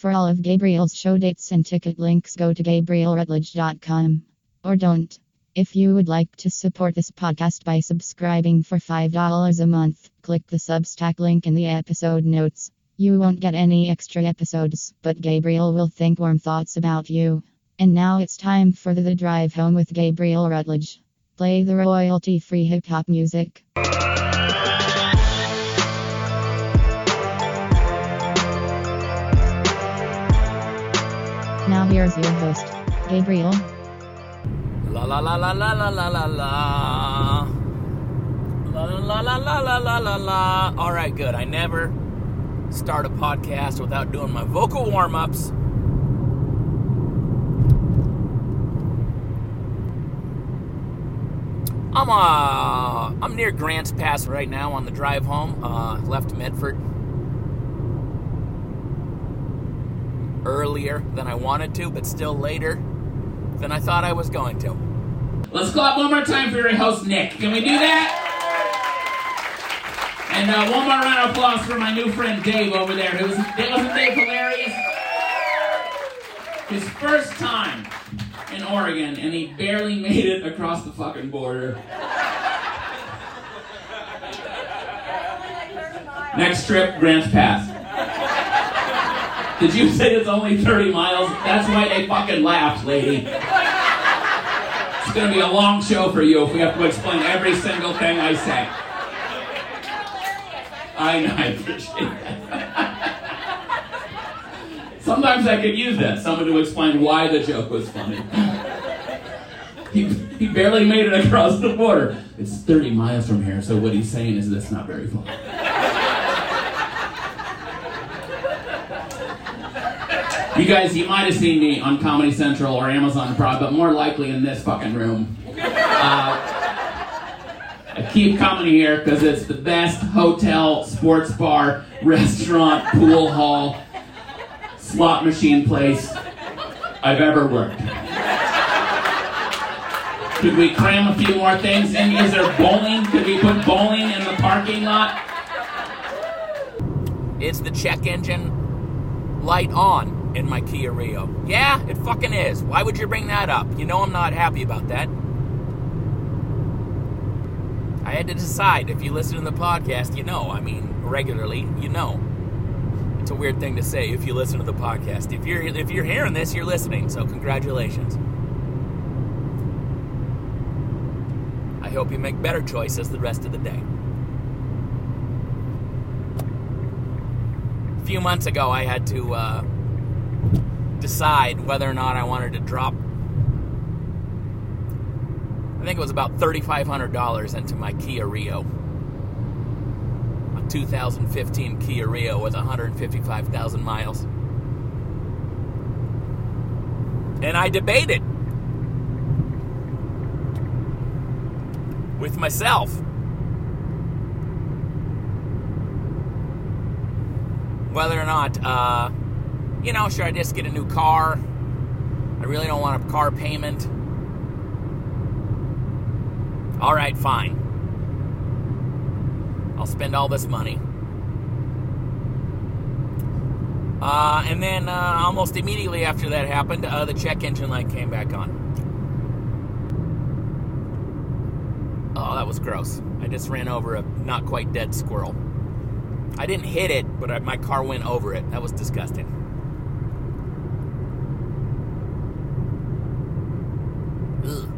For all of Gabriel's show dates and ticket links, go to GabrielRutledge.com. Or don't. If you would like to support this podcast by subscribing for $5 a month, click the Substack link in the episode notes. You won't get any extra episodes, but Gabriel will think warm thoughts about you. And now it's time for the, drive home with Gabriel Rutledge. Play the royalty free hip hop music. Here's your host, Gabriel. La la la la la la la la la. La la la la la la la la. All right, good. I never start a podcast without doing my vocal warm ups. I'm uh I'm near Grants Pass right now on the drive home. Uh, left Medford earlier than I wanted to, but still later than I thought I was going to. Let's clap one more time for your host Nick. Can we do that? And uh, one more round of applause for my new friend Dave over there. Who's wasn't Dave hilarious? His first time in Oregon, and he barely made it across the fucking border. Next trip, Grants Pass. Did you say it's only 30 miles? That's why they fucking laughed, lady. It's gonna be a long show for you if we have to explain every single thing I say. I know, I appreciate that. Sometimes I could use that, someone to explain why the joke was funny. He, he barely made it across the border. It's 30 miles from here, so what he's saying is that's not very far. You guys, you might have seen me on Comedy Central or Amazon Prime, but more likely in this fucking room. Uh, I keep coming here because it's the best hotel, sports bar, restaurant, pool hall, slot machine place I've ever worked. Could we cram a few more things in? Is there bowling? Could we put bowling in the parking lot? Is the check engine light on in my Kia Rio? Yeah, it fucking is. Why would you bring that up? You know I'm not happy about that. I had to decide. If you listen to the podcast, you know. I mean, regularly, you know. It's a weird thing to say if you listen to the podcast. If you're if you're hearing this, you're listening. So congratulations. I hope you make better choices the rest of the day. A few months ago, I had to uh, decide whether or not I wanted to drop. I think it was about $3,500 into my Kia Rio. A 2015 Kia Rio with 155,000 miles. And I debated with myself whether or not, uh, you know, should I just get a new car? I really don't want a car payment. All right, fine. I'll spend all this money. Uh, and then uh, almost immediately after that happened, uh, the check engine light came back on. Oh, that was gross. I just ran over a not quite dead squirrel. I didn't hit it, but I, my car went over it. That was disgusting. Ugh.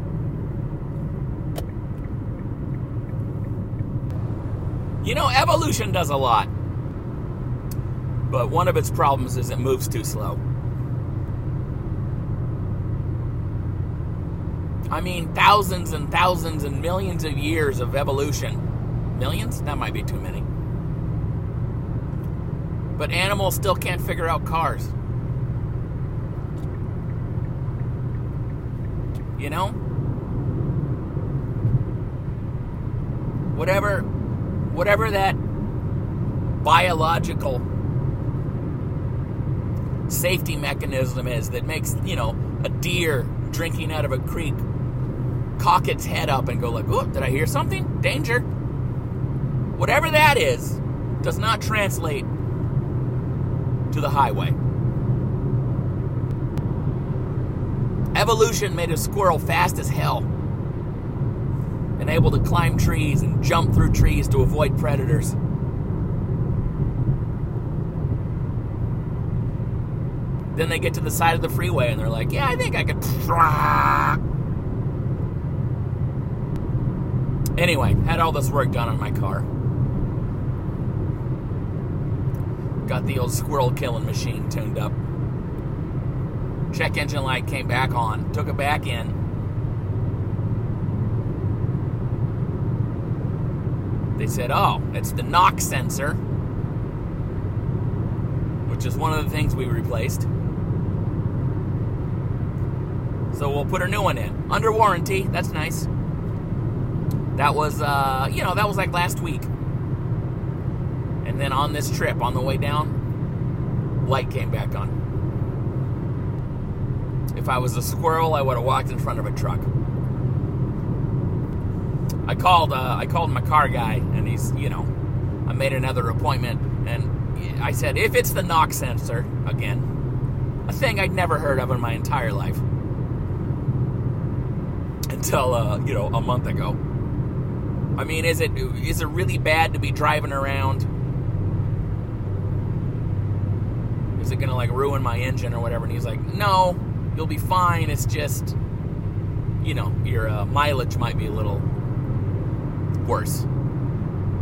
You know, evolution does a lot. But one of its problems is it moves too slow. I mean, thousands and thousands and millions of years of evolution. Millions? That might be too many. But animals still can't figure out cars. You know? Whatever whatever that biological safety mechanism is that makes, you know, a deer drinking out of a creek cock its head up and go like, "Oh, did I hear something? Danger." Whatever that is does not translate to the highway. Evolution made a squirrel fast as hell and able to climb trees and jump through trees to avoid predators. Then they get to the side of the freeway and they're like, yeah, I think I could. Anyway, had all this work done on my car. Got the old squirrel killing machine tuned up. Check engine light came back on. Took it back in. They said, oh, it's the knock sensor, which is one of the things we replaced. So we'll put a new one in. Under warranty. That's nice. That was, uh, you know, that was like last week. And then on this trip, on the way down, light came back on. If I was a squirrel, I would have walked in front of a truck. I called, uh, I called my car guy, and he's, you know, I made another appointment, and I said, if it's the knock sensor again, a thing I'd never heard of in my entire life until, uh, you know, a month ago. I mean, is it is it really bad to be driving around? Is it gonna like ruin my engine or whatever? And he's like, no, you'll be fine. It's just, you know, your uh, mileage might be a little worse.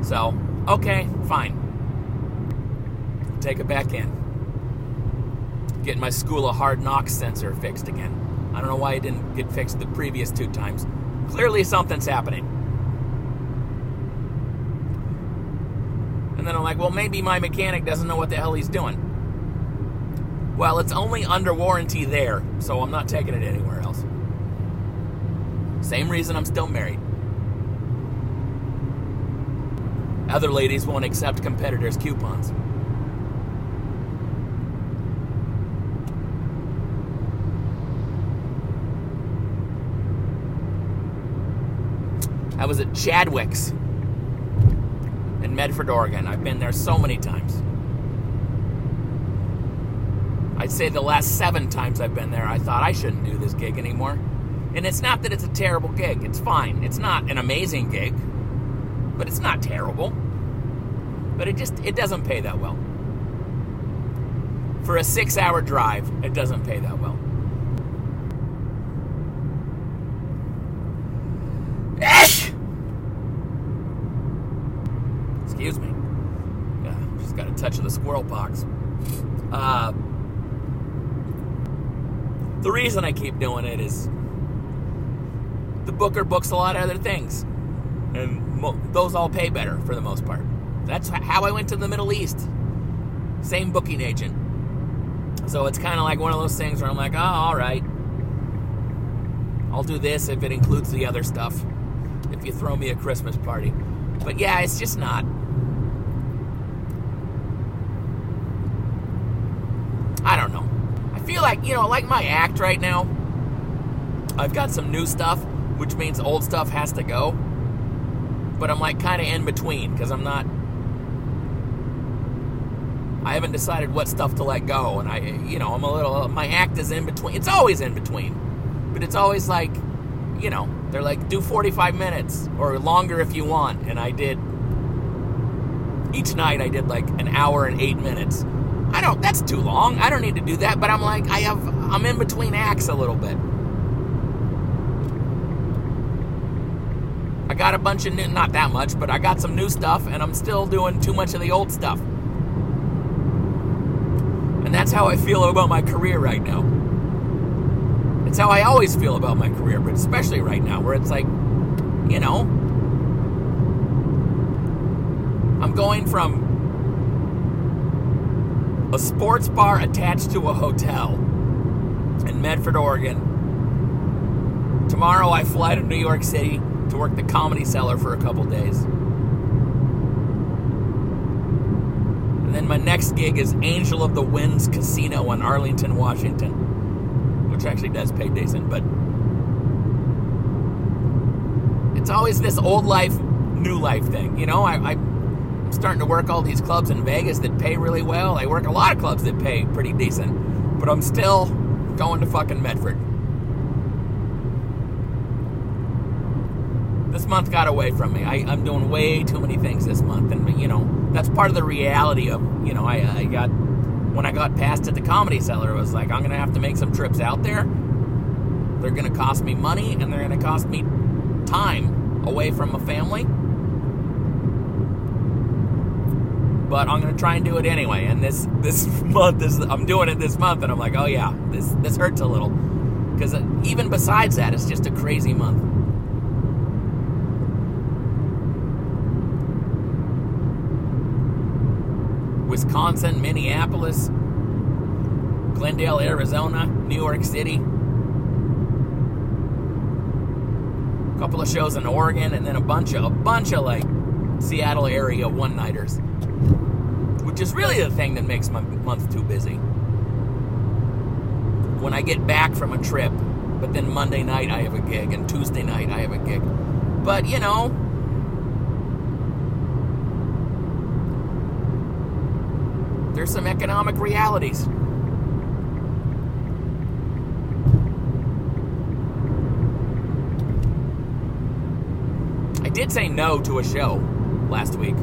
So, okay, fine. Take it back in. Getting my school of hard knocks sensor fixed again. I don't know why it didn't get fixed the previous two times. Clearly, something's happening. And then I'm like, well, maybe my mechanic doesn't know what the hell he's doing. Well, it's only under warranty there, so I'm not taking it anywhere else. Same reason I'm still married. Other ladies won't accept competitors' coupons. I was at Chadwick's in Medford, Oregon. I've been there so many times. I'd say the last seven times I've been there, I thought I shouldn't do this gig anymore. And it's not that it's a terrible gig, it's fine. It's not an amazing gig, but it's not terrible. But it just it doesn't pay that well. For a 6-hour drive, it doesn't pay that well. Excuse me. Yeah, just squirrel pox. Uh, the reason I keep doing it is the booker books a lot of other things, and mo- those all pay better for the most part. That's how I went to the Middle East. Same booking agent. So it's kind of like one of those things where I'm like, oh, all right. I'll do this if it includes the other stuff. If you throw me a Christmas party. But yeah, it's just not. I don't know. I feel like, you know, like my act right now, I've got some new stuff, which means old stuff has to go. But I'm like kind of in between because I'm not. I haven't decided what stuff to let go, and I, you know, I'm a little. My act is in between. It's always in between, but it's always like, you know, they're like do 45 minutes or longer if you want, and I did. Each night I did like an hour and eight minutes. I don't. That's too long. I don't need to do that. But I'm like, I have. I'm in between acts a little bit. I got a bunch of new, not that much, but I got some new stuff, and I'm still doing too much of the old stuff. And that's how I feel about my career right now. It's how I always feel about my career, but especially right now, where it's like, you know, I'm going from a sports bar attached to a hotel in Medford, Oregon. Tomorrow I fly to New York City to work the comedy cellar for a couple days. And then my next gig is Angel of the Winds Casino in Arlington, Washington, which actually does pay decent, but it's always this old life, new life thing. You know, I, I I'm starting to work all these clubs in Vegas that pay really well. I work a lot of clubs that pay pretty decent, but I'm still going to fucking Medford. This month got away from me. I, am doing way too many things this month, and you know that's part of the reality of you know I, I got when I got passed at the comedy cellar, I was like, I'm gonna have to make some trips out there. They're gonna cost me money, and they're gonna cost me time away from my family But I'm gonna try and do it anyway. And this this month is I'm doing it this month, and I'm like, oh yeah, this this hurts a little because uh, even besides that, it's just a crazy month. Wisconsin, Minneapolis, Glendale, Arizona, New York City. A couple of shows in Oregon, and then a bunch of a bunch of like Seattle area one nighters, which is really the thing that makes my month too busy. When I get back from a trip, but then Monday night I have a gig, and Tuesday night I have a gig. But you know, there's some economic realities. I did say no to a show last week,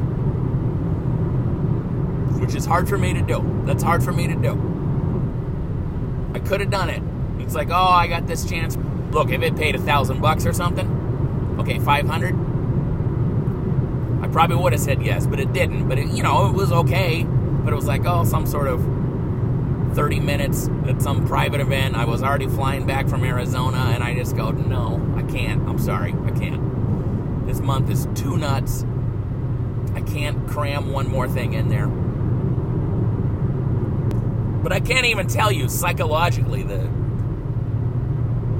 which is hard for me to do. That's hard for me to do. I could have done it. It's like, oh, I got this chance. Look, if it paid a thousand bucks or something, okay, five hundred. I probably would have said yes, but it didn't. But it, you know, it was okay but it was like, oh, some sort of 30 minutes at some private event. I was already flying back from Arizona, and I just go, no, I can't. I'm sorry, I can't. This month is too nuts. I can't cram one more thing in there. But I can't even tell you psychologically the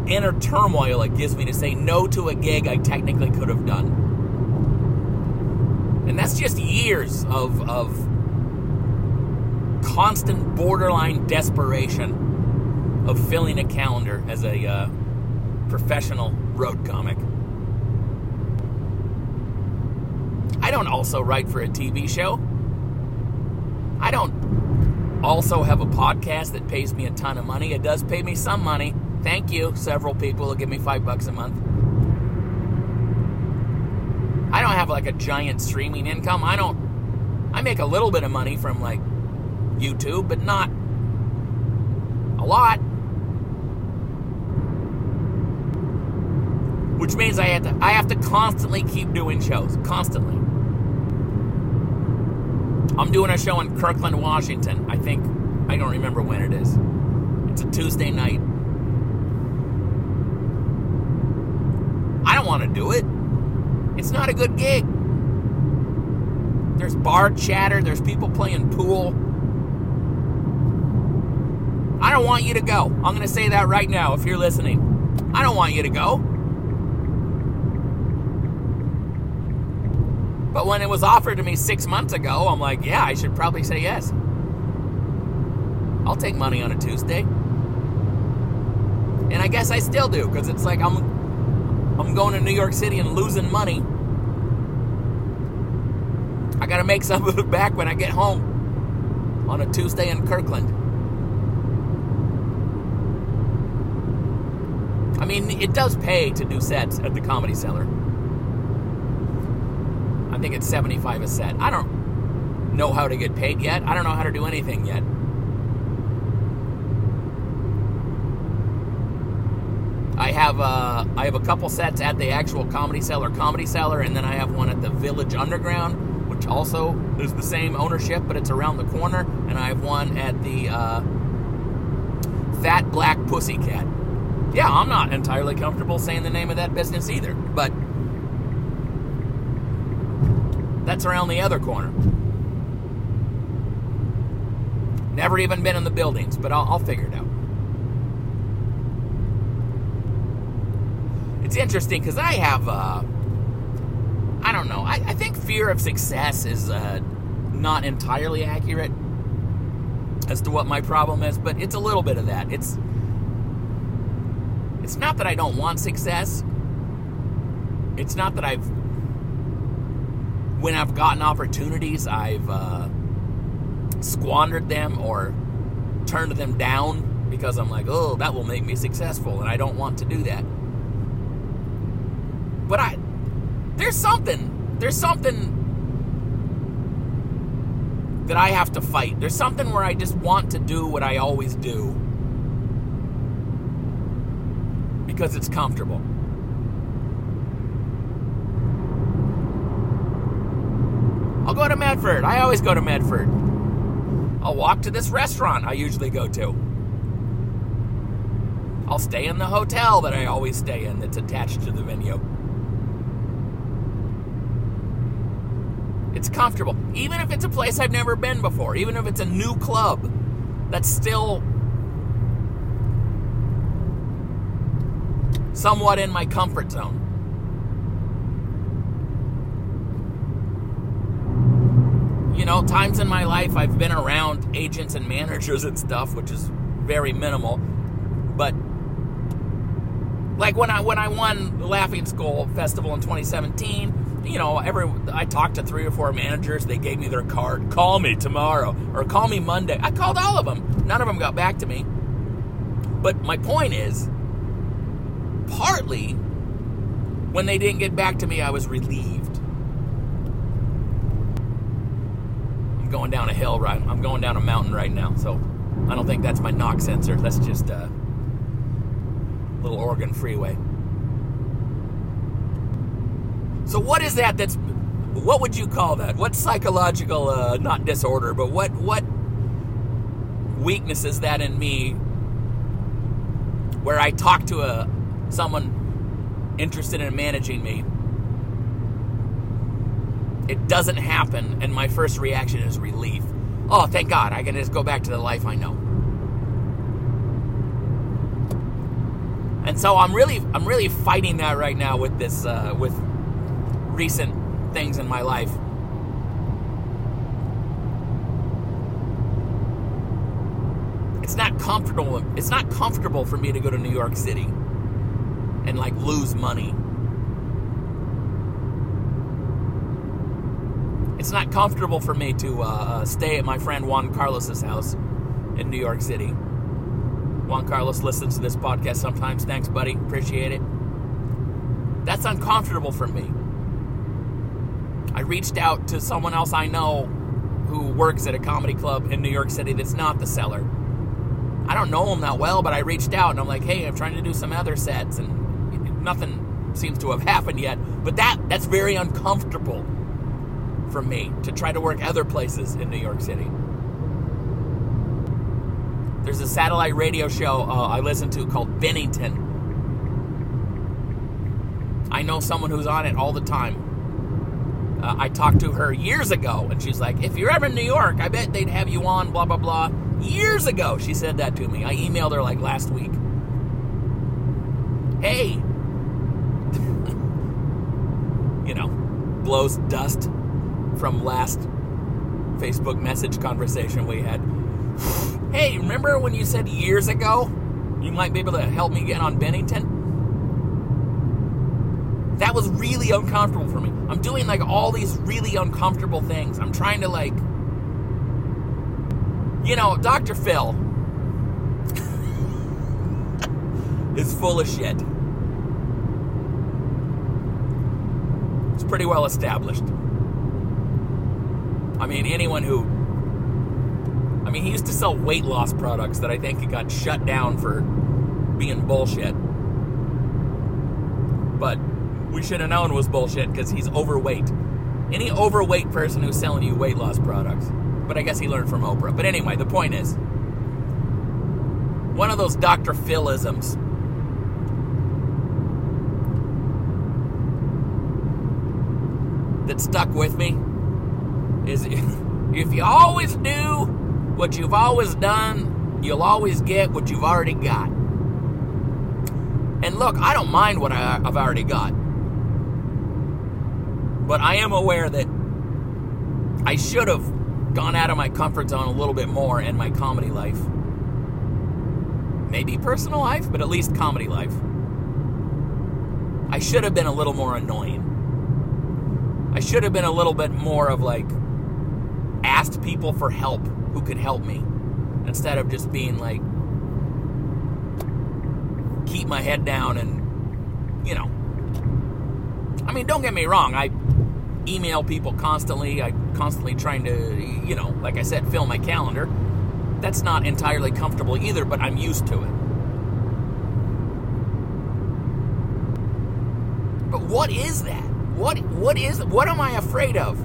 inner turmoil it gives me to say no to a gig I technically could have done. And that's just years of, of constant borderline desperation of filling a calendar as a uh, professional road comic. I don't also write for a TV show. I don't also have a podcast that pays me a ton of money. It does pay me some money. Thank you. Several people will give me five bucks a month. I don't have like a giant streaming income. I don't. I make a little bit of money from like YouTube, but not a lot. Which means I have to I have to constantly keep doing shows, constantly. I'm doing a show in Kirkland, Washington. I think I don't remember when it is. It's a Tuesday night. I don't want to do it. It's not a good gig. There's bar chatter, there's people playing pool. I don't want you to go. I'm going to say that right now if you're listening. I don't want you to go. But when it was offered to me six months ago, I'm like, yeah, I should probably say yes. I'll take money on a Tuesday. And I guess I still do, because it's like I'm I'm going to New York City and losing money. I gotta make some of it back when I get home on a Tuesday in Kirkland. I mean, it does pay to do sets at the Comedy Cellar. I think it's 75 a set. I don't know how to get paid yet. I don't know how to do anything yet. I have uh, I have a couple sets at the actual Comedy Cellar, Comedy Cellar, and then I have one at the Village Underground, which also is the same ownership, but it's around the corner. And I have one at the uh, Fat Black Pussycat yeah, I'm not entirely comfortable saying the name of that business either, but that's around the other corner. Never even been in the buildings, but I'll, I'll figure it out. It's interesting because I have, uh, I don't know, I, I, think fear of success is uh, not entirely accurate as to what my problem is, but it's a little bit of that. It's it's not that I don't want success. It's not that I've, when I've gotten opportunities, I've uh, squandered them or turned them down because I'm like, oh, that will make me successful, and I don't want to do that. But I, there's something. There's something that I have to fight. There's something where I just want to do what I always do because it's comfortable. I'll go to Medford. I always go to Medford. I'll walk to this restaurant I usually go to. I'll stay in the hotel that I always stay in that's attached to the venue. It's comfortable. Even if it's a place I've never been before, even if it's a new club, that's still somewhat in my comfort zone. You times in my life I've been around agents and managers and stuff, which is very minimal. But like when I when I won the Laughing Skull Festival in 2017, you know, every I talked to three or four managers. They gave me their card. Call me tomorrow or call me Monday. I called all of them. None of them got back to me. But my point is, partly when they didn't get back to me, I was relieved. Going down a hill right. I'm going down a mountain right now, so I don't think that's my knock sensor. That's just a little Oregon freeway. So what is that? That's what would you call that? What psychological, uh, not disorder, but what what weakness is that in me? Where I talk to a someone interested in managing me, it doesn't happen, and my first reaction is relief. Oh, thank God! I can just go back to the life I know. And so I'm really, I'm really fighting that right now with this, uh, with recent things in my life. It's not comfortable. It's not comfortable for me to go to New York City and like lose money. It's not comfortable for me to uh, uh, stay at my friend Juan Carlos's house in New York City. Juan Carlos listens to this podcast sometimes. Thanks, buddy. Appreciate it. That's uncomfortable for me. I reached out to someone else I know who works at a comedy club in New York City that's not the Cellar. I don't know him that well, but I reached out and I'm like, hey, I'm trying to do some other sets, and nothing seems to have happened yet. But that that's very uncomfortable for me to try to work other places in New York City. There's a satellite radio show uh, I listen to called Bennington. I know someone who's on it all the time. Uh, I talked to her years ago, and she's like, "If you're ever in New York, I bet they'd have you on." Blah blah blah. Years ago, she said that to me. I emailed her like last week. Hey, you know, blows dust from last Facebook message conversation we had. hey, remember when you said years ago you might be able to help me get on Bennington? That was really uncomfortable for me. I'm doing like all these really uncomfortable things. I'm trying to like you know, Dr. Phil is full of shit. It's pretty well established. I mean, anyone who. I mean, he used to sell weight loss products that I think he got shut down for being bullshit. But we should have known was bullshit because he's overweight. Any overweight person who's selling you weight loss products. But I guess he learned from Oprah. But anyway, the point is one of those Dr. Philisms. That stuck with me is if you always do what you've always done, you'll always get what you've already got. And look, I don't mind what I, have already got. But I am aware that I should have gone out of my comfort zone a little bit more in my comedy life. Maybe personal life, but at least comedy life. I should have been a little more annoying. I should have been a little bit more of like asked people for help who could help me instead of just being like keep my head down and you know I mean, don't get me wrong. I email people constantly. I constantly trying to, you know, like I said, fill my calendar. That's not entirely comfortable either, but I'm used to it. But what is that? What what is what am I afraid of?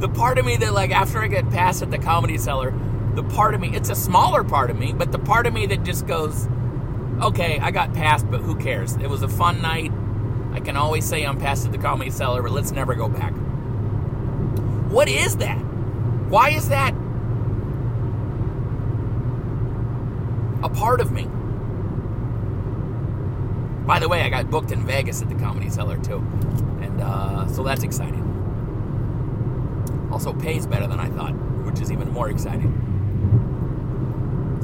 The part of me that like after I get passed at the comedy cellar, the part of me, it's a smaller part of me, but the part of me that just goes, okay, I got passed, but who cares? It was a fun night. I can always say I'm passed at the comedy cellar, but let's never go back. What is that? Why is that a part of me? By the way, I got booked in Vegas at the Comedy Cellar too, and uh, so that's exciting. Also pays better than I thought, which is even more exciting.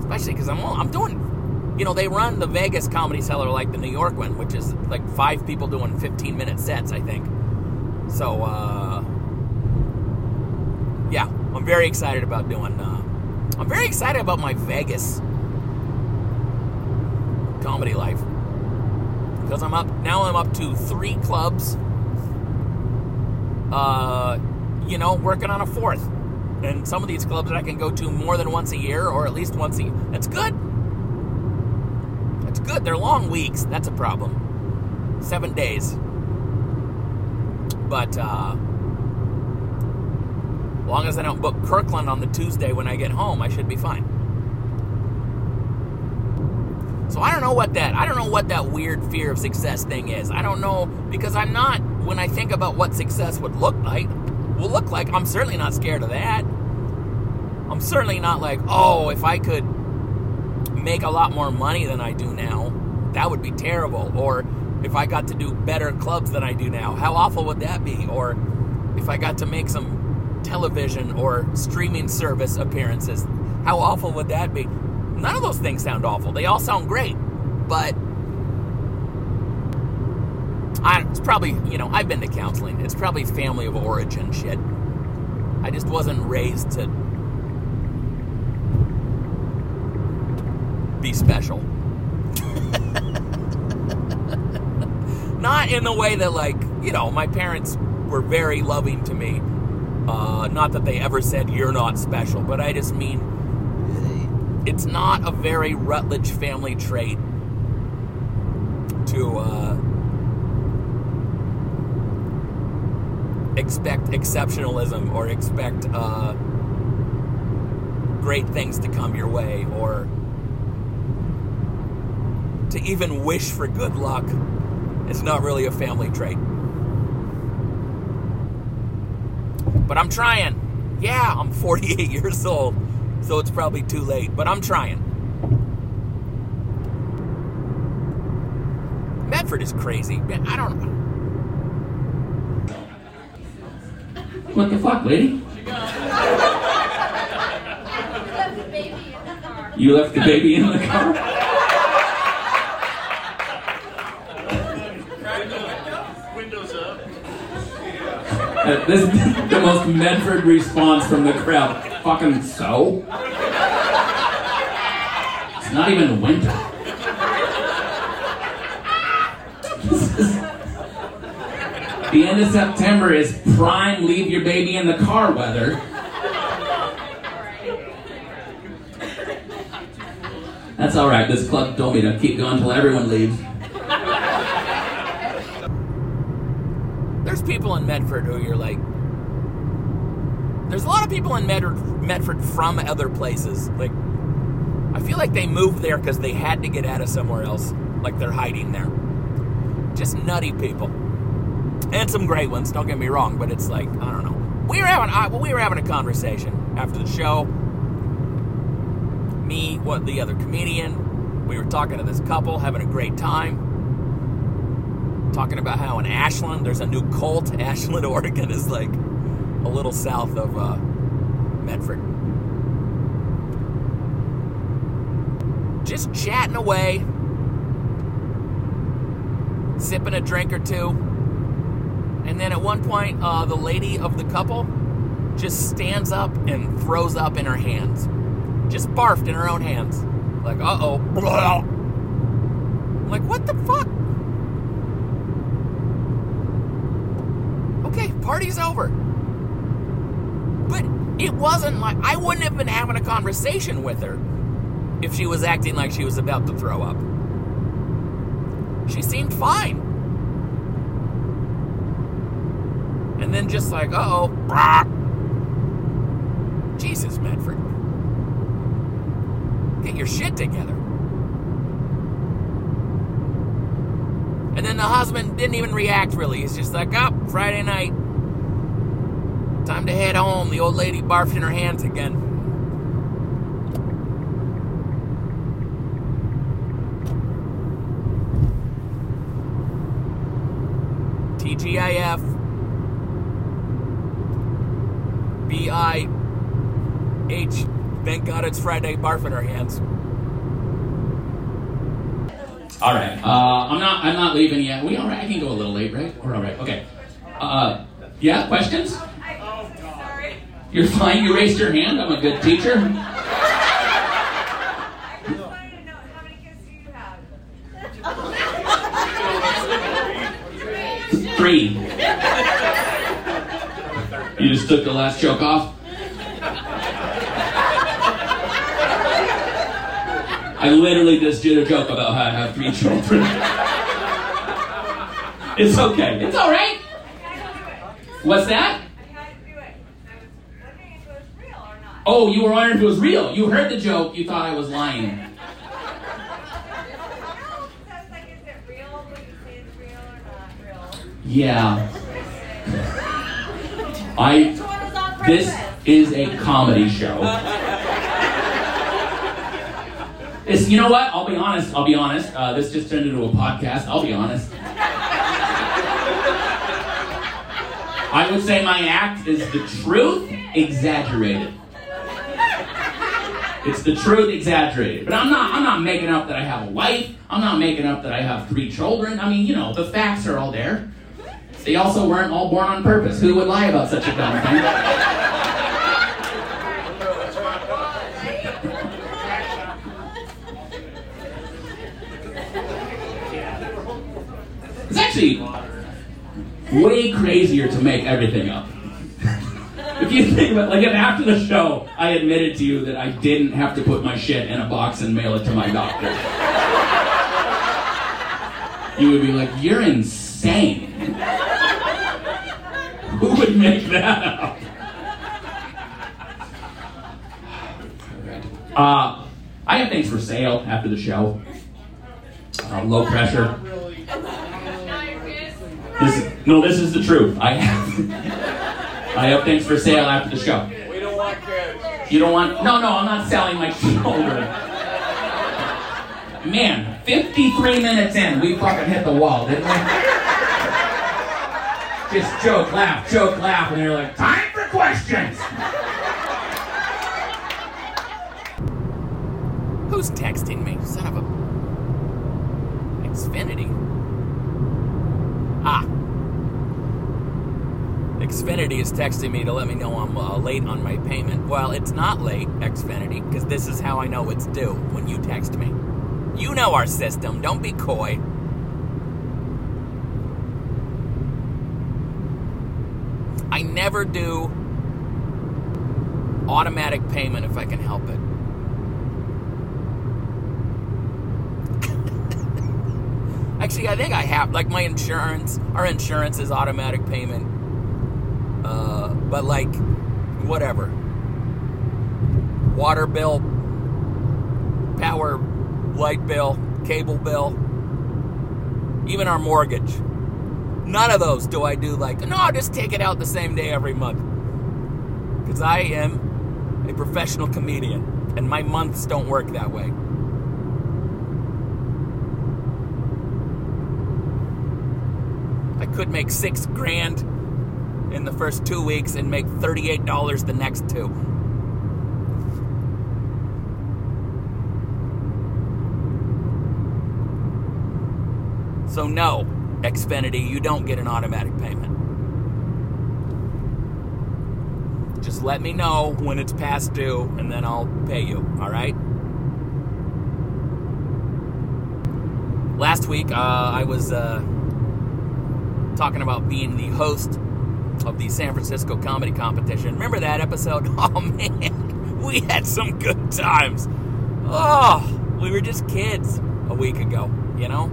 Especially because I'm I'm doing, you know, they run the Vegas Comedy Cellar like the New York one, which is like five people doing 15 minute sets, I think. So uh, yeah, I'm very excited about doing. Uh, I'm very excited about my Vegas comedy life because I'm up now. I'm up to three clubs. Uh, you know, working on a fourth, and some of these clubs that I can go to more than once a year, or at least once a. year. That's good. That's good. They're long weeks. That's a problem. Seven days. But uh, long as I don't book Kirkland on the Tuesday when I get home, I should be fine. So I don't know what that I don't know what that weird fear of success thing is. I don't know because I'm not when I think about what success would look like, will look like, I'm certainly not scared of that. I'm certainly not like, "Oh, if I could make a lot more money than I do now, that would be terrible." Or if I got to do better clubs than I do now, how awful would that be? Or if I got to make some television or streaming service appearances, how awful would that be? None of those things sound awful. They all sound great. But I, it's probably, you know, I've been to counseling. It's probably family of origin shit. I just wasn't raised to be special. Not in the way that, like, you know, my parents were very loving to me. Uh, not that they ever said you're not special, but I just mean it's not a very Rutledge family trait to uh, expect exceptionalism or expect uh, great things to come your way or to even wish for good luck. It's not really a family trait. But I'm trying. Yeah, I'm 48 years old so it's probably too late, but I'm trying. Medford is crazy. I don't know. What the fuck, lady? You left the baby in the car? Windows up. This is the most Medford response from the crowd. Fucking so? It's not even winter. The end of September is prime leave your baby in the car weather. That's alright, this club told me to keep going until everyone leaves. There's people in Medford who you're like. There's a lot of people in Medford, Medford from other places. Like, I feel like they moved there because they had to get out of somewhere else. Like they're hiding there. Just nutty people, and some great ones. Don't get me wrong, but it's like I don't know. We were having I, well, we were having a conversation after the show. Me, what the other comedian, we were talking to this couple, having a great time talking about how in Ashland there's a new cult. Ashland, Oregon is like a little south of uh, Medford. Just chatting away, sipping a drink or two. And then at one point, uh, the lady of the couple just stands up and throws up in her hands. Just barfed in her own hands. Like, uh oh. Like, what the fuck? Okay, party's over. But it wasn't like I wouldn't have been having a conversation with her if she was acting like she was about to throw up. She seemed fine. And then just like, oh. Jesus, Medford. Get your shit together. And then the husband didn't even react really. He's just like, oh, Friday night. Time to head home. The old lady barfed in her hands again. TGIF. B I H. Thank God it's Friday. Barf in our hands. All right. Uh, I'm not. I'm not leaving yet. We all right? I can go a little late, right? We're all right. Okay. Uh, yeah. Questions? Sorry. You're fine. You raised your hand. I'm a good teacher. I just wanted to know how many kids do you have? Three. Just took the last joke off. I literally just did a joke about how I have three children. It's okay. It's all right. I had to do it. What's that? I had to do it. I was wondering if it was real or not. Oh, you were wondering if it was real. You heard the joke. You thought I was lying. No, that's like, is it real? Would you say it's real or not real? Yeah. I. Which one is on This is a comedy show. It's, you know what? I'll be honest. I'll be honest. Uh, this just turned into a podcast. I'll be honest. I would say my act is the truth exaggerated. It's the truth exaggerated. But I'm not. I'm not making up that I have a wife. I'm not making up that I have three children. I mean, you know, the facts are all there. They also weren't all born on purpose. Who would lie about such a dumb thing? It's actually way crazier to make everything up. if you think about like if after the show I admitted to you that I didn't have to put my shit in a box and mail it to my doctor. You would be like, you're insane. Who would make that up? Uh, I have things for sale after the show. Uh, low pressure. This is, no, this is the truth. I have I have things for sale after the show. We don't want kids. You don't want? No, no, I'm not selling my children. Man, 53 minutes in, we fucking hit the wall, didn't we? Just joke, laugh, joke, laugh, and they're like, time for questions. Who's texting me? Son of a. Xfinity. Ah. Xfinity is texting me to let me know I'm uh, late on my payment. Well, it's not late, Xfinity, because this is how I know it's due when you text me. You know our system. Don't be coy. I never do automatic payment if I can help it. Actually, I think I have. Like my insurance, our insurance is automatic payment. Uh, but like, whatever. Water bill, power, light bill, cable bill, even our mortgage. None of those do I do like, no, I'll just take it out the same day every month. Because I am a professional comedian, and my months don't work that way. I could make six grand in the first two weeks and make $38 the next two. So, no, Xfinity, you don't get an automatic payment. Just let me know when it's past due and then I'll pay you, all right? last week uh, I was uh, talking about being the host of the San Francisco Comedy Competition. Remember that episode? Oh man, we had some good times. Oh, we were just kids a week ago, you know?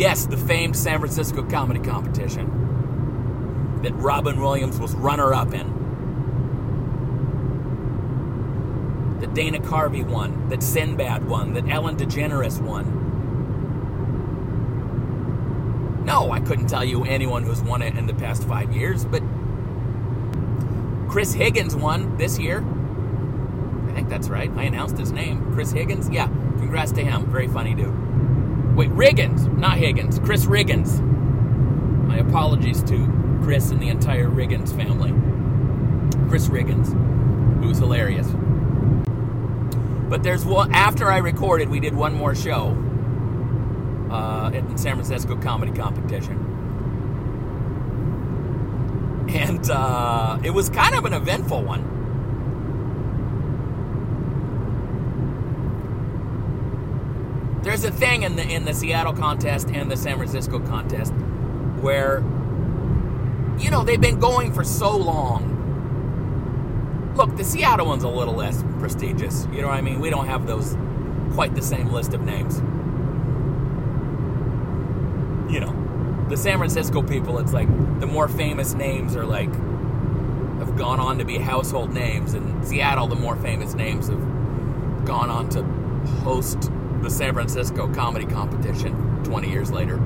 Yes, the famed San Francisco Comedy Competition that Robin Williams was runner up in. That Dana Carvey won, that Sinbad won, that Ellen DeGeneres won. No, I couldn't tell you anyone who's won it in the past five years, but Chris Higgins won this year. I think that's right. I announced his name. Chris Higgins? Yeah, congrats to him. Very funny dude. Wait, Riggins, not Higgins. Chris Riggins. My apologies to Chris and the entire Riggins family. Chris Riggins, who's hilarious. But there's one, after I recorded, we did one more show uh, at the San Francisco Comedy Competition. And uh, it was kind of an eventful one. There's a thing in the in the Seattle contest and the San Francisco contest where you know they've been going for so long. Look, the Seattle one's a little less prestigious. You know what I mean? We don't have those quite the same list of names. You know, the San Francisco people, it's like the more famous names are like have gone on to be household names, and Seattle, the more famous names have gone on to host the San Francisco comedy competition 20 years later.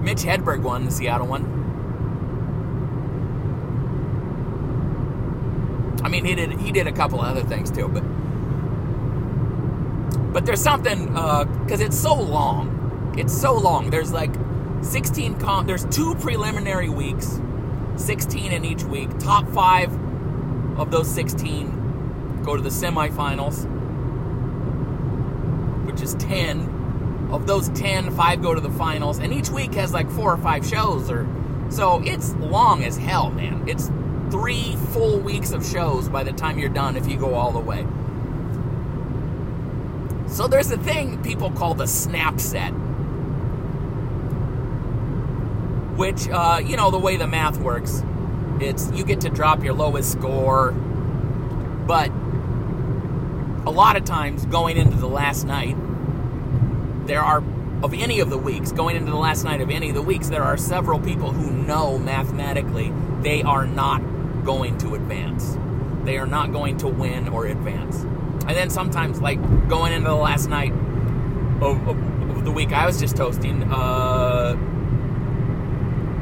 Mitch Hedberg won the Seattle one. I mean, he did he did a couple other things too, but but there's something uh, because it's so long. It's so long. There's like 16 com. There's two preliminary weeks, 16 in each week. Top five of those 16 go to the semifinals, which is 10. Of those 10, five go to the finals, and each week has like four or five shows, or so it's long as hell, man. It's three full weeks of shows by the time you're done if you go all the way. So there's a thing people call the snap set, which, uh, you know, the way the math works, it's you get to drop your lowest score, but a lot of times going into the last night, there are of any of the weeks, going into the last night of any of the weeks, there are several people who know mathematically they are not going to advance. They are not going to win or advance. And then sometimes, like going into the last night of, of, of the week I was just toasting, uh,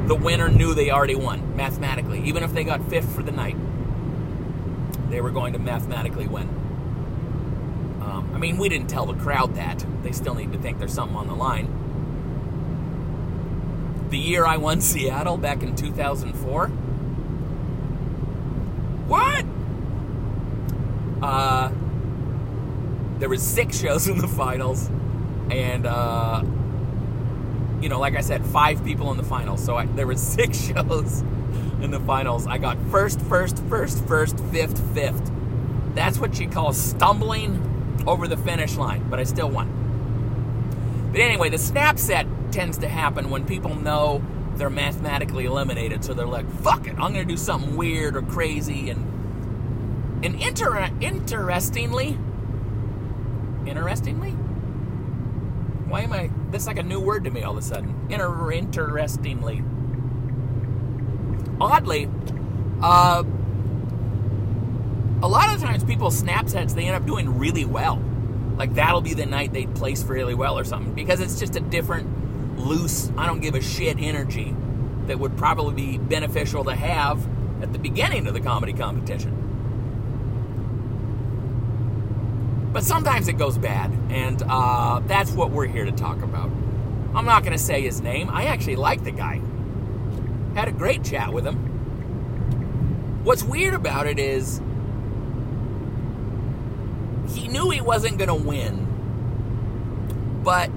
the winner knew they already won mathematically. Even if they got fifth for the night, they were going to mathematically win. I mean, we didn't tell the crowd that. They still need to think there's something on the line. The year I won Seattle back in 2004. What? Uh, there was six shows in the finals, and uh, you know, like I said, five people in the finals. So I, there were six shows in the finals. I got first, first, first, first, fifth, fifth. That's what you call stumbling over the finish line, but I still won. But anyway, the snap set tends to happen when people know they're mathematically eliminated, so they're like, "Fuck it, I'm gonna do something weird or crazy." And and inter- interestingly, interestingly, why am I? That's like a new word to me all of a sudden. Inter- interestingly, oddly, uh, a lot of times people snap sets they end up doing really well. Like that'll be the night they place really well or something because it's just a different, loose, I don't give a shit energy that would probably be beneficial to have at the beginning of the comedy competition. But sometimes it goes bad, and uh, that's what we're here to talk about. I'm not going to say his name. I actually like the guy. Had a great chat with him. What's weird about it is he knew he wasn't going to win, but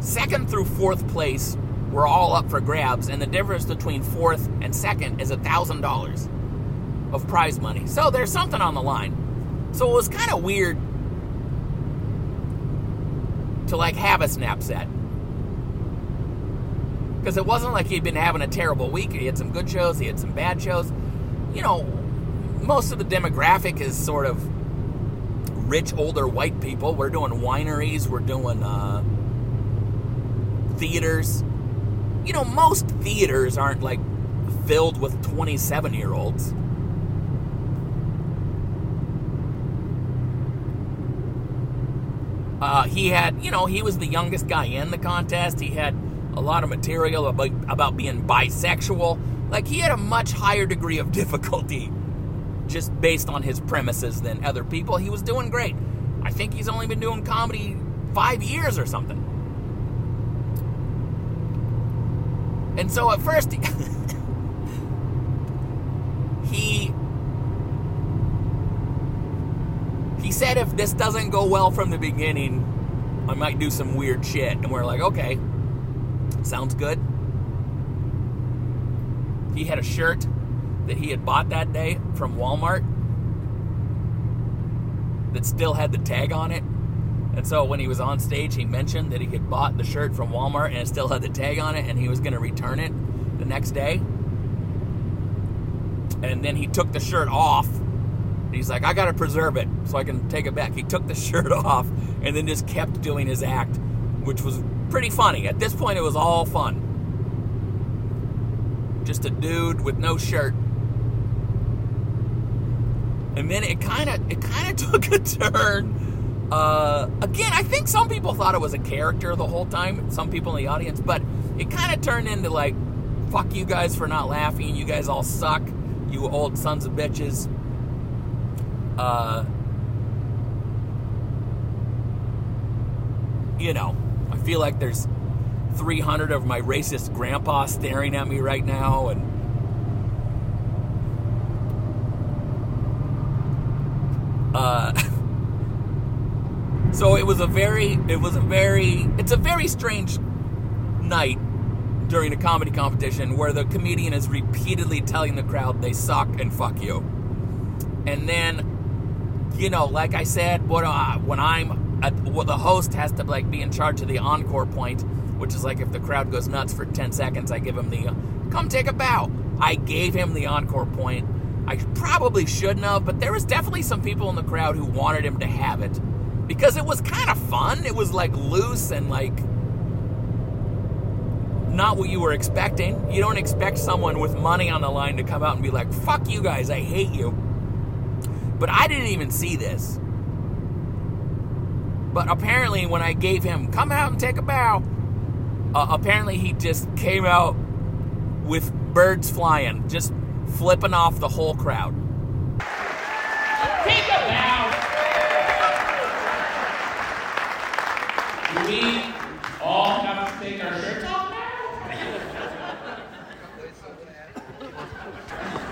second through fourth place were all up for grabs, and the difference between fourth and second is a thousand dollars. of prize money. So there's something on the line. So it was kind of weird to like have a snap set. Because it wasn't like he'd been having a terrible week. He had some good shows, he had some bad shows. You know, most of the demographic is sort of rich older white people. We're doing wineries, we're doing uh, theaters. You know, most theaters aren't like filled with 27 year olds. Uh, he had, you know, he was the youngest guy in the contest. He had a lot of material about, about being bisexual. Like, he had a much higher degree of difficulty just based on his premises than other people. He was doing great. I think he's only been doing comedy five years or something. And so at first, he he said if this doesn't go well from the beginning, I might do some weird shit. And we're like, okay, sounds good. He had a shirt that he had bought that day from Walmart that still had the tag on it. And so when he was on stage, he mentioned that he had bought the shirt from Walmart and it still had the tag on it and he was going to return it the next day. And then he took the shirt off. He's like, I got to preserve it so I can take it back. He took the shirt off and then just kept doing his act, which was pretty funny. At this point, it was all fun. Just a dude with no shirt and then it kind of it kind of took a turn. Uh, again, I think some people thought it was a character the whole time. Some people in the audience, but it kind of turned into like, "Fuck you guys for not laughing. You guys all suck. You old sons of bitches." Uh, you know, I feel like there's 300 of my racist grandpa staring at me right now, and Uh, so it was a very, it was a very, it's a very strange night during a comedy competition where the comedian is repeatedly telling the crowd they suck and fuck you. And then, you know, like I said, what uh, when I'm at, well, the host has to like be in charge of the encore point, which is like if the crowd goes nuts for 10 seconds, I give him the uh, come take a bow. I gave him the encore point I probably shouldn't have, but there was definitely some people in the crowd who wanted him to have it because it was kind of fun. It was like loose and like not what you were expecting. You don't expect someone with money on the line to come out and be like, fuck you guys, I hate you. But I didn't even see this. But apparently, when I gave him, come out and take a bow, uh, apparently he just came out with birds flying, just flipping off the whole crowd. Take a bow. Do we all have to take our shirts off now?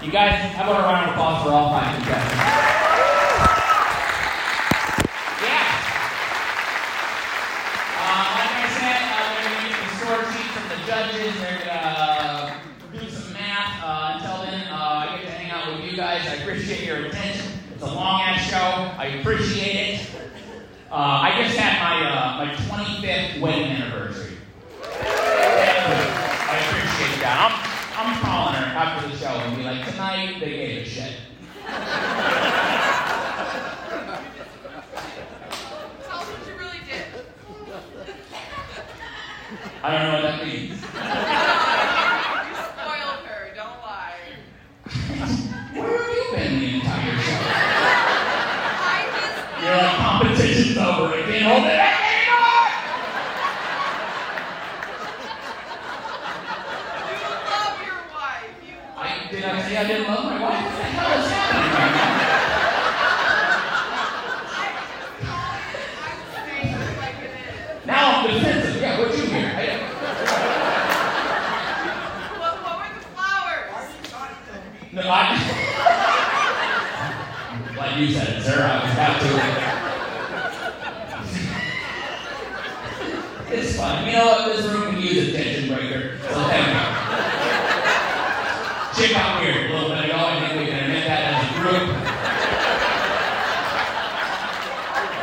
You guys, how about a round of applause for all five contestants? Yeah. Uh, like I said, uh, they're going to get the score sheet from the judges. They're going to do some math. Uh, until then, uh, I get to hang out with you guys. I appreciate your attention. It's a long ass show. I appreciate it. Uh, I just had my uh, my 25th wedding anniversary. I appreciate that. I'm I'm calling her after the show and be like, tonight they gave a shit. Tell us what you really did. I don't know what that means. You spoiled her. Don't lie. Where have you been the entire show? I just You're like, competition's over. I can't hold it back anymore. you love your wife. You I, did I say I didn't love my wife? What the hell is happening now? Like I'm defensive. Yeah, what you hear? I, What, what were the flowers? no, I. Glad you said sir. I was about to. you know what? This room can use a tension breaker. So thank you. Check out here a little bit. Y'all, I think we can admit that as a group.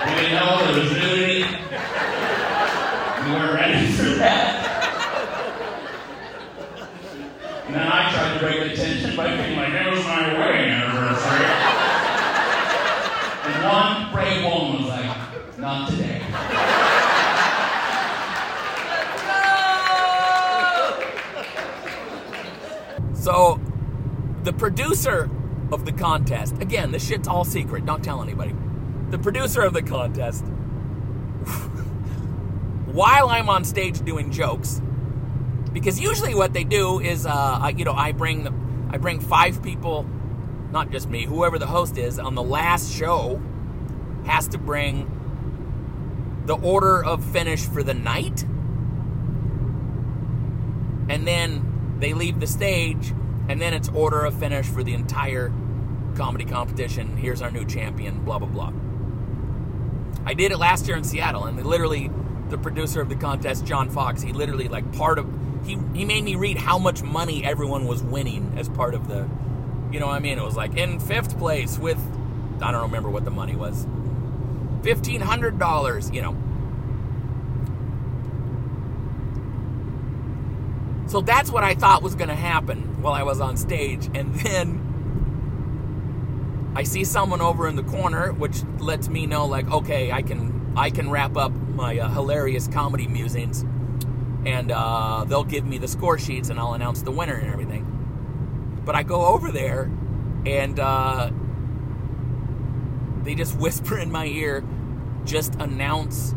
We didn't know there was nudity. We weren't ready for that. And then I tried to break the tension by being like, it was my wedding anniversary. And one brave woman was like, not today. So, the producer of the contest, again, this shit's all secret, don't tell anybody. The producer of the contest, while I'm on stage doing jokes, because usually what they do is, uh, you know, I bring the, I bring five people, not just me, whoever the host is, on the last show has to bring the order of finish for the night and then they leave the stage, and then it's order of finish for the entire comedy competition. Here's our new champion, blah, blah, blah. I did it last year in Seattle, and literally, the producer of the contest, John Fox, he literally, like, part of, he, he made me read how much money everyone was winning as part of the, you know what I mean? It was like, in fifth place with, I don't remember what the money was, $1,500, you know. So that's what I thought was going to happen while I was on stage. And then I see someone over in the corner, which lets me know, like, okay, I can I can wrap up my uh, hilarious comedy musings, and uh, they'll give me the score sheets, and I'll announce the winner and everything. But I go over there, and uh, they just whisper in my ear, just announce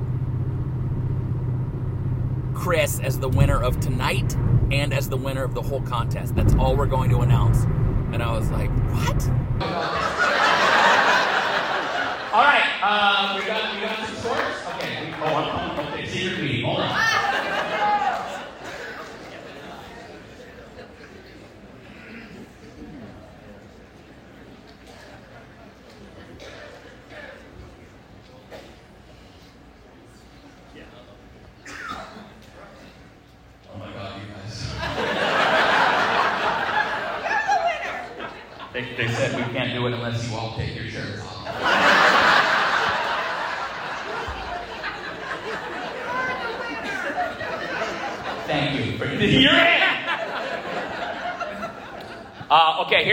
Chris as the winner of tonight and as the winner of the whole contest. That's all we're going to announce. And I was like, what? All right, uh, we got we got some scores. Okay, oh, I'm, I'm- okay, secret meeting. Hold on. Oh my God, you guys. They, they said we can't do it unless you all take your shirts off. Thank you for your hand. Uh, okay,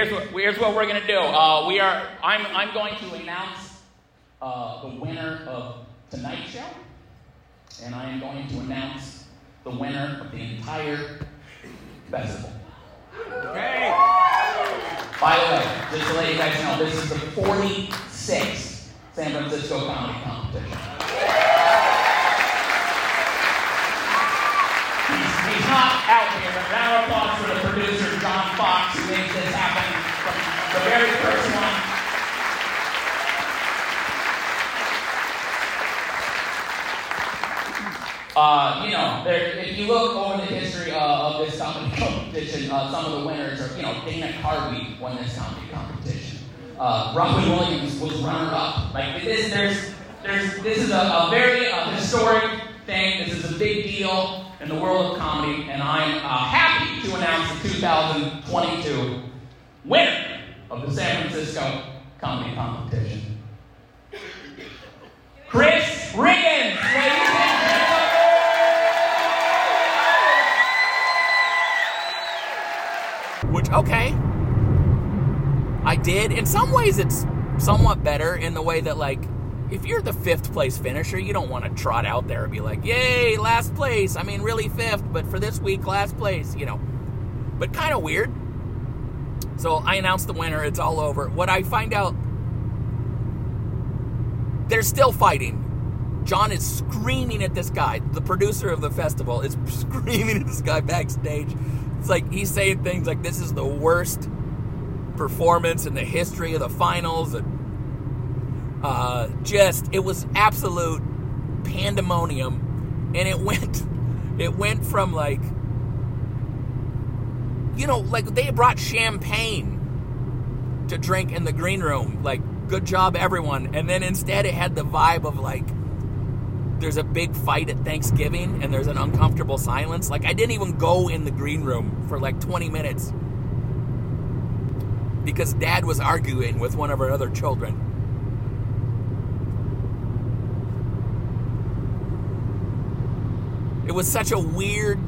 here's what we're gonna do. Uh, we are I'm I'm going to announce uh, the winner of tonight's show, and I am going to announce the winner of the entire festival. Okay. By the way, just to let you guys know, this is the 46th San Francisco Comedy Competition. He's, he's not out here, but round of applause for the producer, John Fox, who makes this happen the very first one. Uh, you know, there, if you look over the history uh, of this comedy competition, uh, some of the winners are, you know, Dana Carvey won this comedy competition. Uh, Robin Williams was runner-up. Like this, there's, there's, this is a, a very uh, historic thing. This is a big deal in the world of comedy, and I'm uh, happy to announce the 2022 winner of the San Francisco Comedy Competition, Chris Riggins, ladies and gentlemen. Which, okay. I did. In some ways, it's somewhat better in the way that, like, if you're the fifth place finisher, you don't want to trot out there and be like, yay, last place. I mean, really fifth, but for this week, last place, you know. But kind of weird. So I announced the winner. It's all over. What I find out, they're still fighting. John is screaming at this guy. The producer of the festival is screaming at this guy backstage. It's like he's saying things like, "This is the worst performance in the history of the finals," and uh, just it was absolute pandemonium, and it went, it went from like, you know, like they brought champagne to drink in the green room, like good job everyone, and then instead it had the vibe of like there's a big fight at Thanksgiving and there's an uncomfortable silence. Like I didn't even go in the green room for like 20 minutes because dad was arguing with one of our other children. it was such a weird.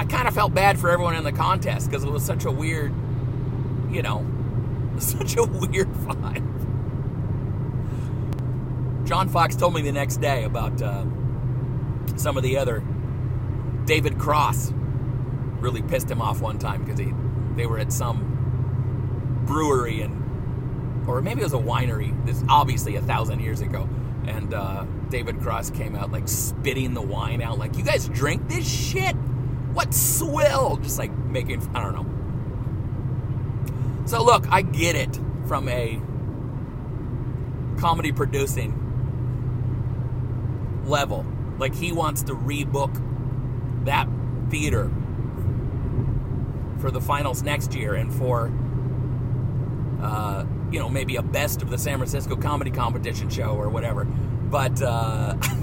I kind of felt bad for everyone in the contest because it was such a weird, you know, such a weird vibe. John Fox told me the next day about uh, some of the other. David Cross really pissed him off one time because he they were at some brewery and or maybe it was a winery. This obviously a thousand years ago, and uh, David Cross came out like spitting the wine out, like you guys drink this shit. What swill? Just like making I don't know. So look, I get it from a comedy producing level. Like he wants to rebook that theater for the finals next year and for uh, you know maybe a best of the San Francisco comedy competition show or whatever. But uh,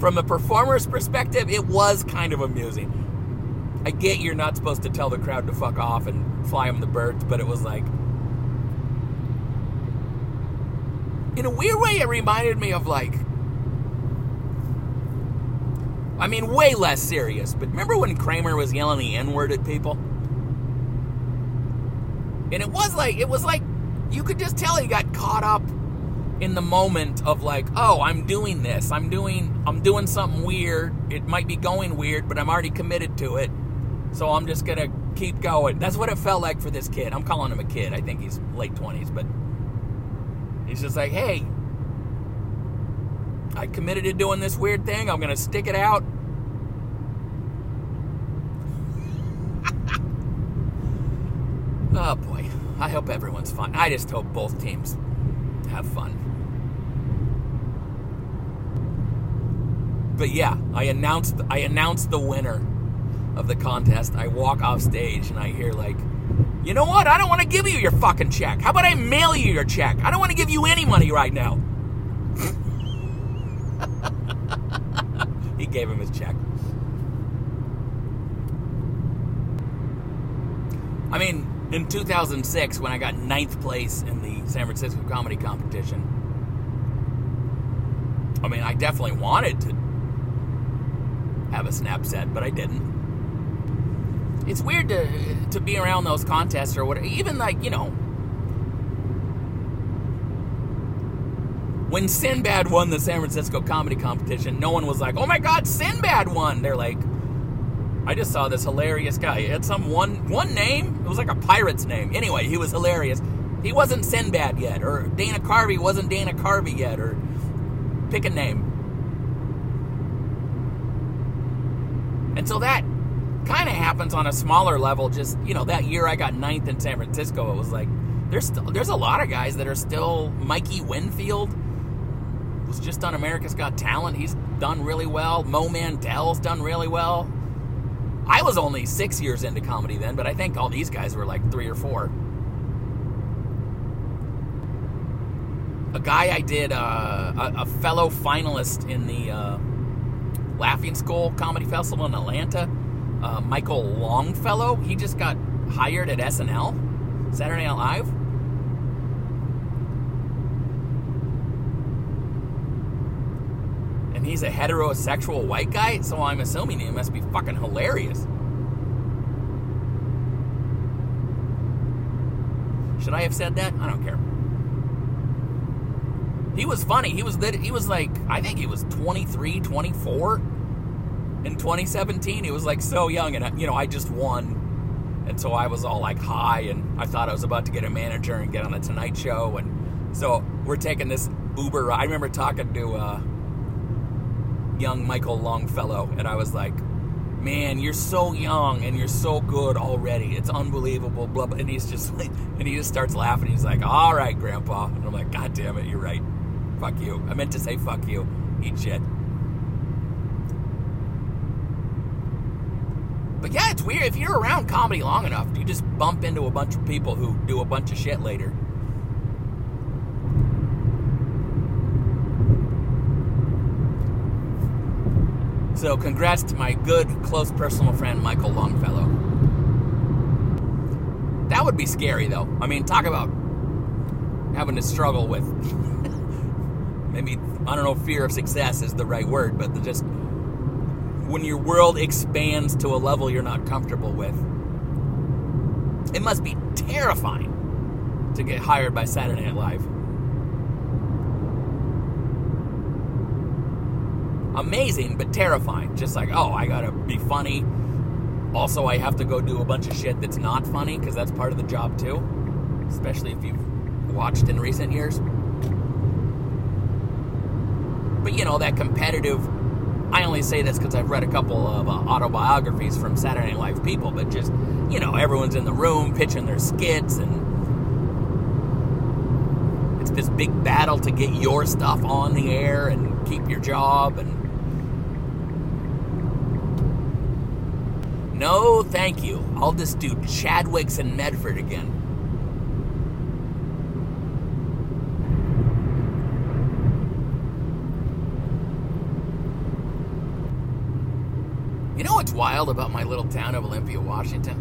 from a performer's perspective, it was kind of amusing. I get you're not supposed to tell the crowd to fuck off and fly them the birds, but it was like. In a weird way, it reminded me of like. I mean, way less serious, but remember when Kramer was yelling the N word at people? And it was like, it was like, you could just tell he got caught up in the moment of like, oh, I'm doing this. I'm doing I'm doing something weird. It might be going weird, but I'm already committed to it. So I'm just gonna keep going. That's what it felt like for this kid. I'm calling him a kid. I think he's late twenties, but he's just like, hey, I committed to doing this weird thing. I'm gonna stick it out. oh boy. I hope everyone's fine. I just hope both teams have fun. But yeah, I announced I announced the winner of the contest. I walk off stage and I hear like, "You know what? I don't want to give you your fucking check. How about I mail you your check? I don't want to give you any money right now." he gave him his check. I mean, in 2006, when I got ninth place in the San Francisco comedy competition, I mean, I definitely wanted to have a snap set, but I didn't. It's weird to to be around those contests or whatever. Even like you know, when Sinbad won the San Francisco comedy competition, no one was like, "Oh my God, Sinbad won!" They're like, I just saw this hilarious guy. He had some one one name. It was like a pirate's name. Anyway, he was hilarious. He wasn't Sinbad yet, or Dana Carvey wasn't Dana Carvey yet, or pick a name. And so that kind of happens on a smaller level. Just you know, that year I got ninth in San Francisco. It was like there's still there's a lot of guys that are still Mikey Winfield was just on America's Got Talent. He's done really well. Mo Mandel's done really well. I was only six years into comedy then, but I think all these guys were like three or four. A guy I did, uh, a, a, fellow finalist in the uh, Laughing Skull Comedy Festival in Atlanta, uh, Michael Longfellow, he just got hired at SNL, Saturday Night Live. and he's a heterosexual white guy, so I'm assuming he must be fucking hilarious. Should I have said that? I don't care. He was funny. He was he was like I think he was 23, 24 in 2017. He was like so young and you know, I just won. And so I was all like high and I thought I was about to get a manager and get on the Tonight Show and so we're taking this Uber. I remember talking to uh, young Michael Longfellow, and I was like, man, you're so young and you're so good already. It's unbelievable. Blah, blah. And he's just like, and he just starts laughing. He's like, all right, Grandpa. And I'm like, God damn it, you're right. Fuck you. I meant to say fuck you. Eat shit. But yeah, it's weird. If you're around comedy long enough, you just bump into a bunch of people who do a bunch of shit later. So, congrats to my good, close personal friend, Michael Longfellow. That would be scary, though. I mean, talk about having to struggle with maybe, I don't know, fear of success is the right word, but just when your world expands to a level you're not comfortable with. It must be terrifying to get hired by Saturday Night Live. Amazing, but terrifying. Just like, oh, I gotta be funny. Also, I have to go do a bunch of shit that's not funny because that's part of the job too, especially if you've watched in recent years. But you know, that competitive. I only say this because I've read a couple of uh, autobiographies from Saturday Night Live people, but just, you know, everyone's in the room pitching their skits and it's this big battle to get your stuff on the air and keep your job and No, thank you. I'll just do Chadwick's and Medford again. You know what's wild about my little town of Olympia, Washington?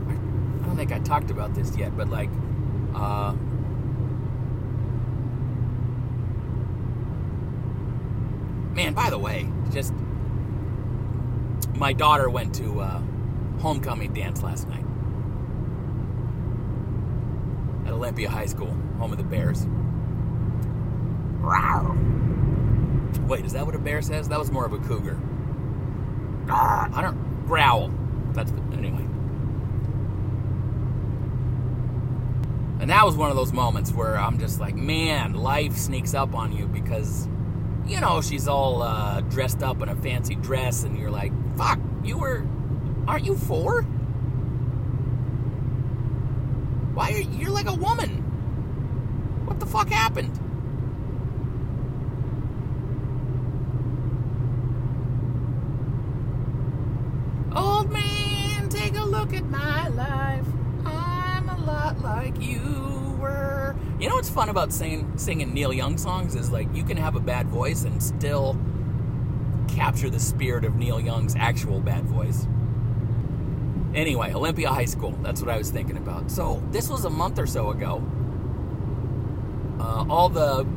I don't think I talked about this yet, but like, uh, man, by the way, just my daughter went to uh, homecoming dance last night at Olympia High School, home of the Bears. Wait, is that what a bear says? That was more of a cougar. I don't growl. That's the, anyway. And that was one of those moments where I'm just like, man, life sneaks up on you because, you know, she's all uh, dressed up in a fancy dress, and you're like, fuck, you were Aren't you four? Why are you're like a woman? What the fuck happened? Old man, take a look at my life. I'm a lot like you were. You know what's fun about singing singing Neil Young songs is like you can have a bad voice and still capture the spirit of Neil Young's actual bad voice. Anyway, Olympia High School. That's what I was thinking about. So this was a month or so ago. Uh, all the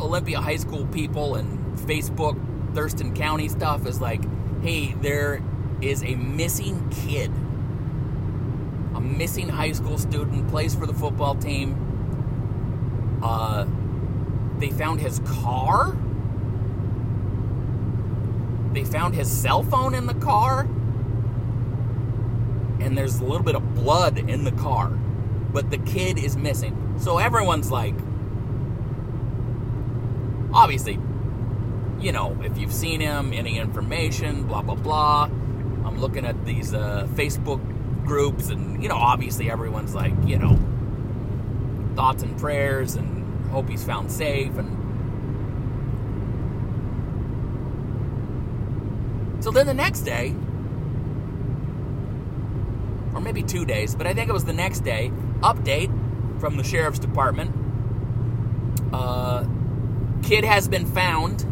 Olympia High School people and Facebook Thurston County stuff is like, hey, there is a missing kid. A missing high school student plays for the football team. Uh, they found his car. They found his cell phone in the car and there's a little bit of blood in the car, but the kid is missing. So everyone's like, obviously, you know, if you've seen him, any information, blah, blah, blah. I'm looking at these uh, Facebook groups, and, you know, obviously everyone's like, you know, thoughts and prayers and hope he's found safe and so then the next day or maybe two days, but I think it was the next day. Update from the sheriff's department. Uh, kid has been found.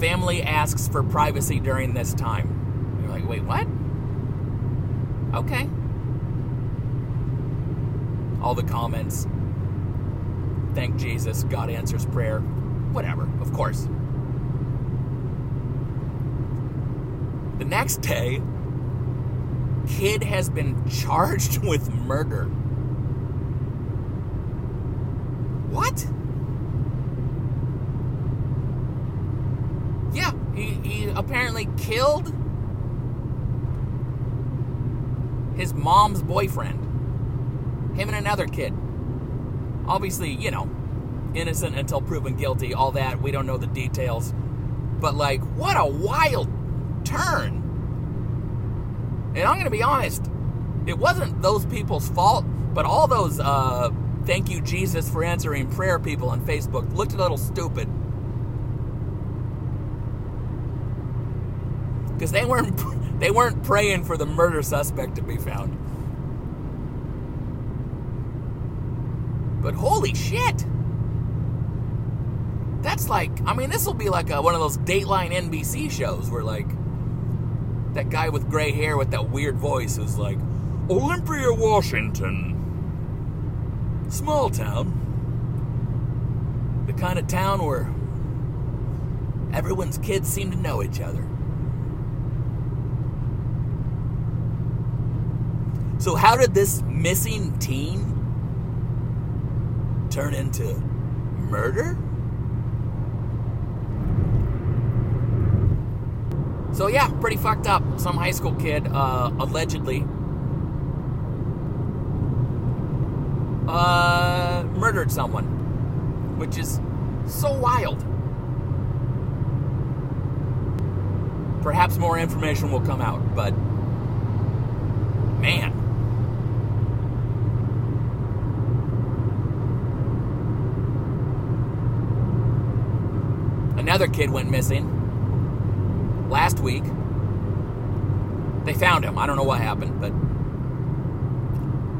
Family asks for privacy during this time. You're like, wait, what? Okay. All the comments. Thank Jesus. God answers prayer. Whatever, of course. The next day, kid has been charged with murder. What? Yeah, he, he apparently killed his mom's boyfriend. Him and another kid. Obviously, you know, innocent until proven guilty, all that. We don't know the details. But, like, what a wild turn. And I'm going to be honest, it wasn't those people's fault, but all those uh, thank you, Jesus, for answering prayer people on Facebook looked a little stupid. Because they weren't, they weren't praying for the murder suspect to be found. But holy shit! That's like, I mean, this will be like a, one of those Dateline NBC shows where, like, that guy with gray hair with that weird voice is like, Olympia, Washington. Small town. The kind of town where everyone's kids seem to know each other. So, how did this missing teen turn into murder? So, yeah, pretty fucked up. Some high school kid uh, allegedly uh, murdered someone, which is so wild. Perhaps more information will come out, but man. Another kid went missing last week. They found him. I don't know what happened, but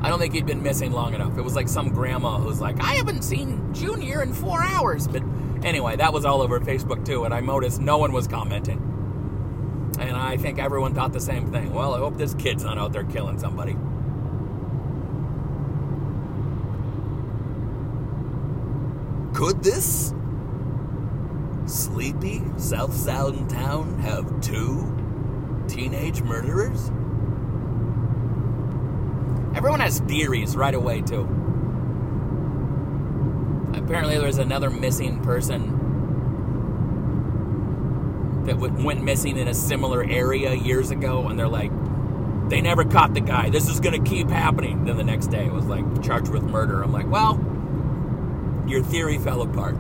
I don't think he'd been missing long enough. It was like some grandma who's like, I haven't seen Junior in four hours. But anyway, that was all over Facebook too, and I noticed no one was commenting. And I think everyone thought the same thing. Well, I hope this kid's not out there killing somebody. Could this sleepy South Sound town have two teenage murderers? Everyone has theories right away, too. Apparently, there's another missing person that went missing in a similar area years ago, and they're like, they never caught the guy. This is going to keep happening. Then the next day, it was like charged with murder. I'm like, well, your theory fell apart.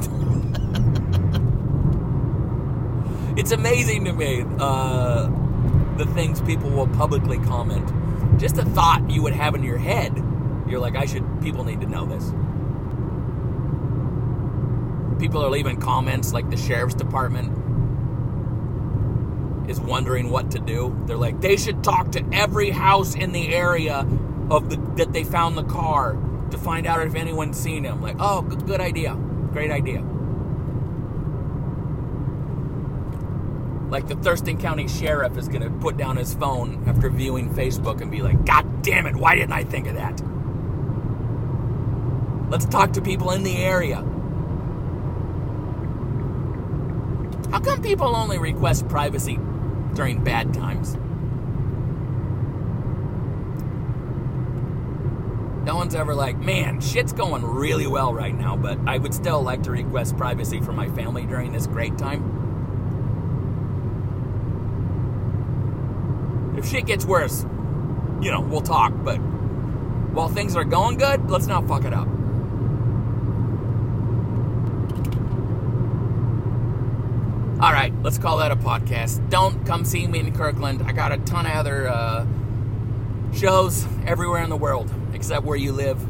it's amazing to me uh, the things people will publicly comment. Just a thought you would have in your head. You're like, I should, people need to know this. People are leaving comments like the sheriff's department is wondering what to do. They're like, they should talk to every house in the area of the that they found the car to find out if anyone's seen him. Like, oh, good, good idea, great idea. Like the Thurston County Sheriff is gonna put down his phone after viewing Facebook and be like, God damn it, why didn't I think of that? Let's talk to people in the area. How come people only request privacy during bad times? No one's ever like, man, shit's going really well right now, but I would still like to request privacy for my family during this great time. If shit gets worse, you know, we'll talk, but while things are going good, let's not fuck it up. All right, let's call that a podcast. Don't come see me in Kirkland. I got a ton of other uh, shows everywhere in the world except where you live.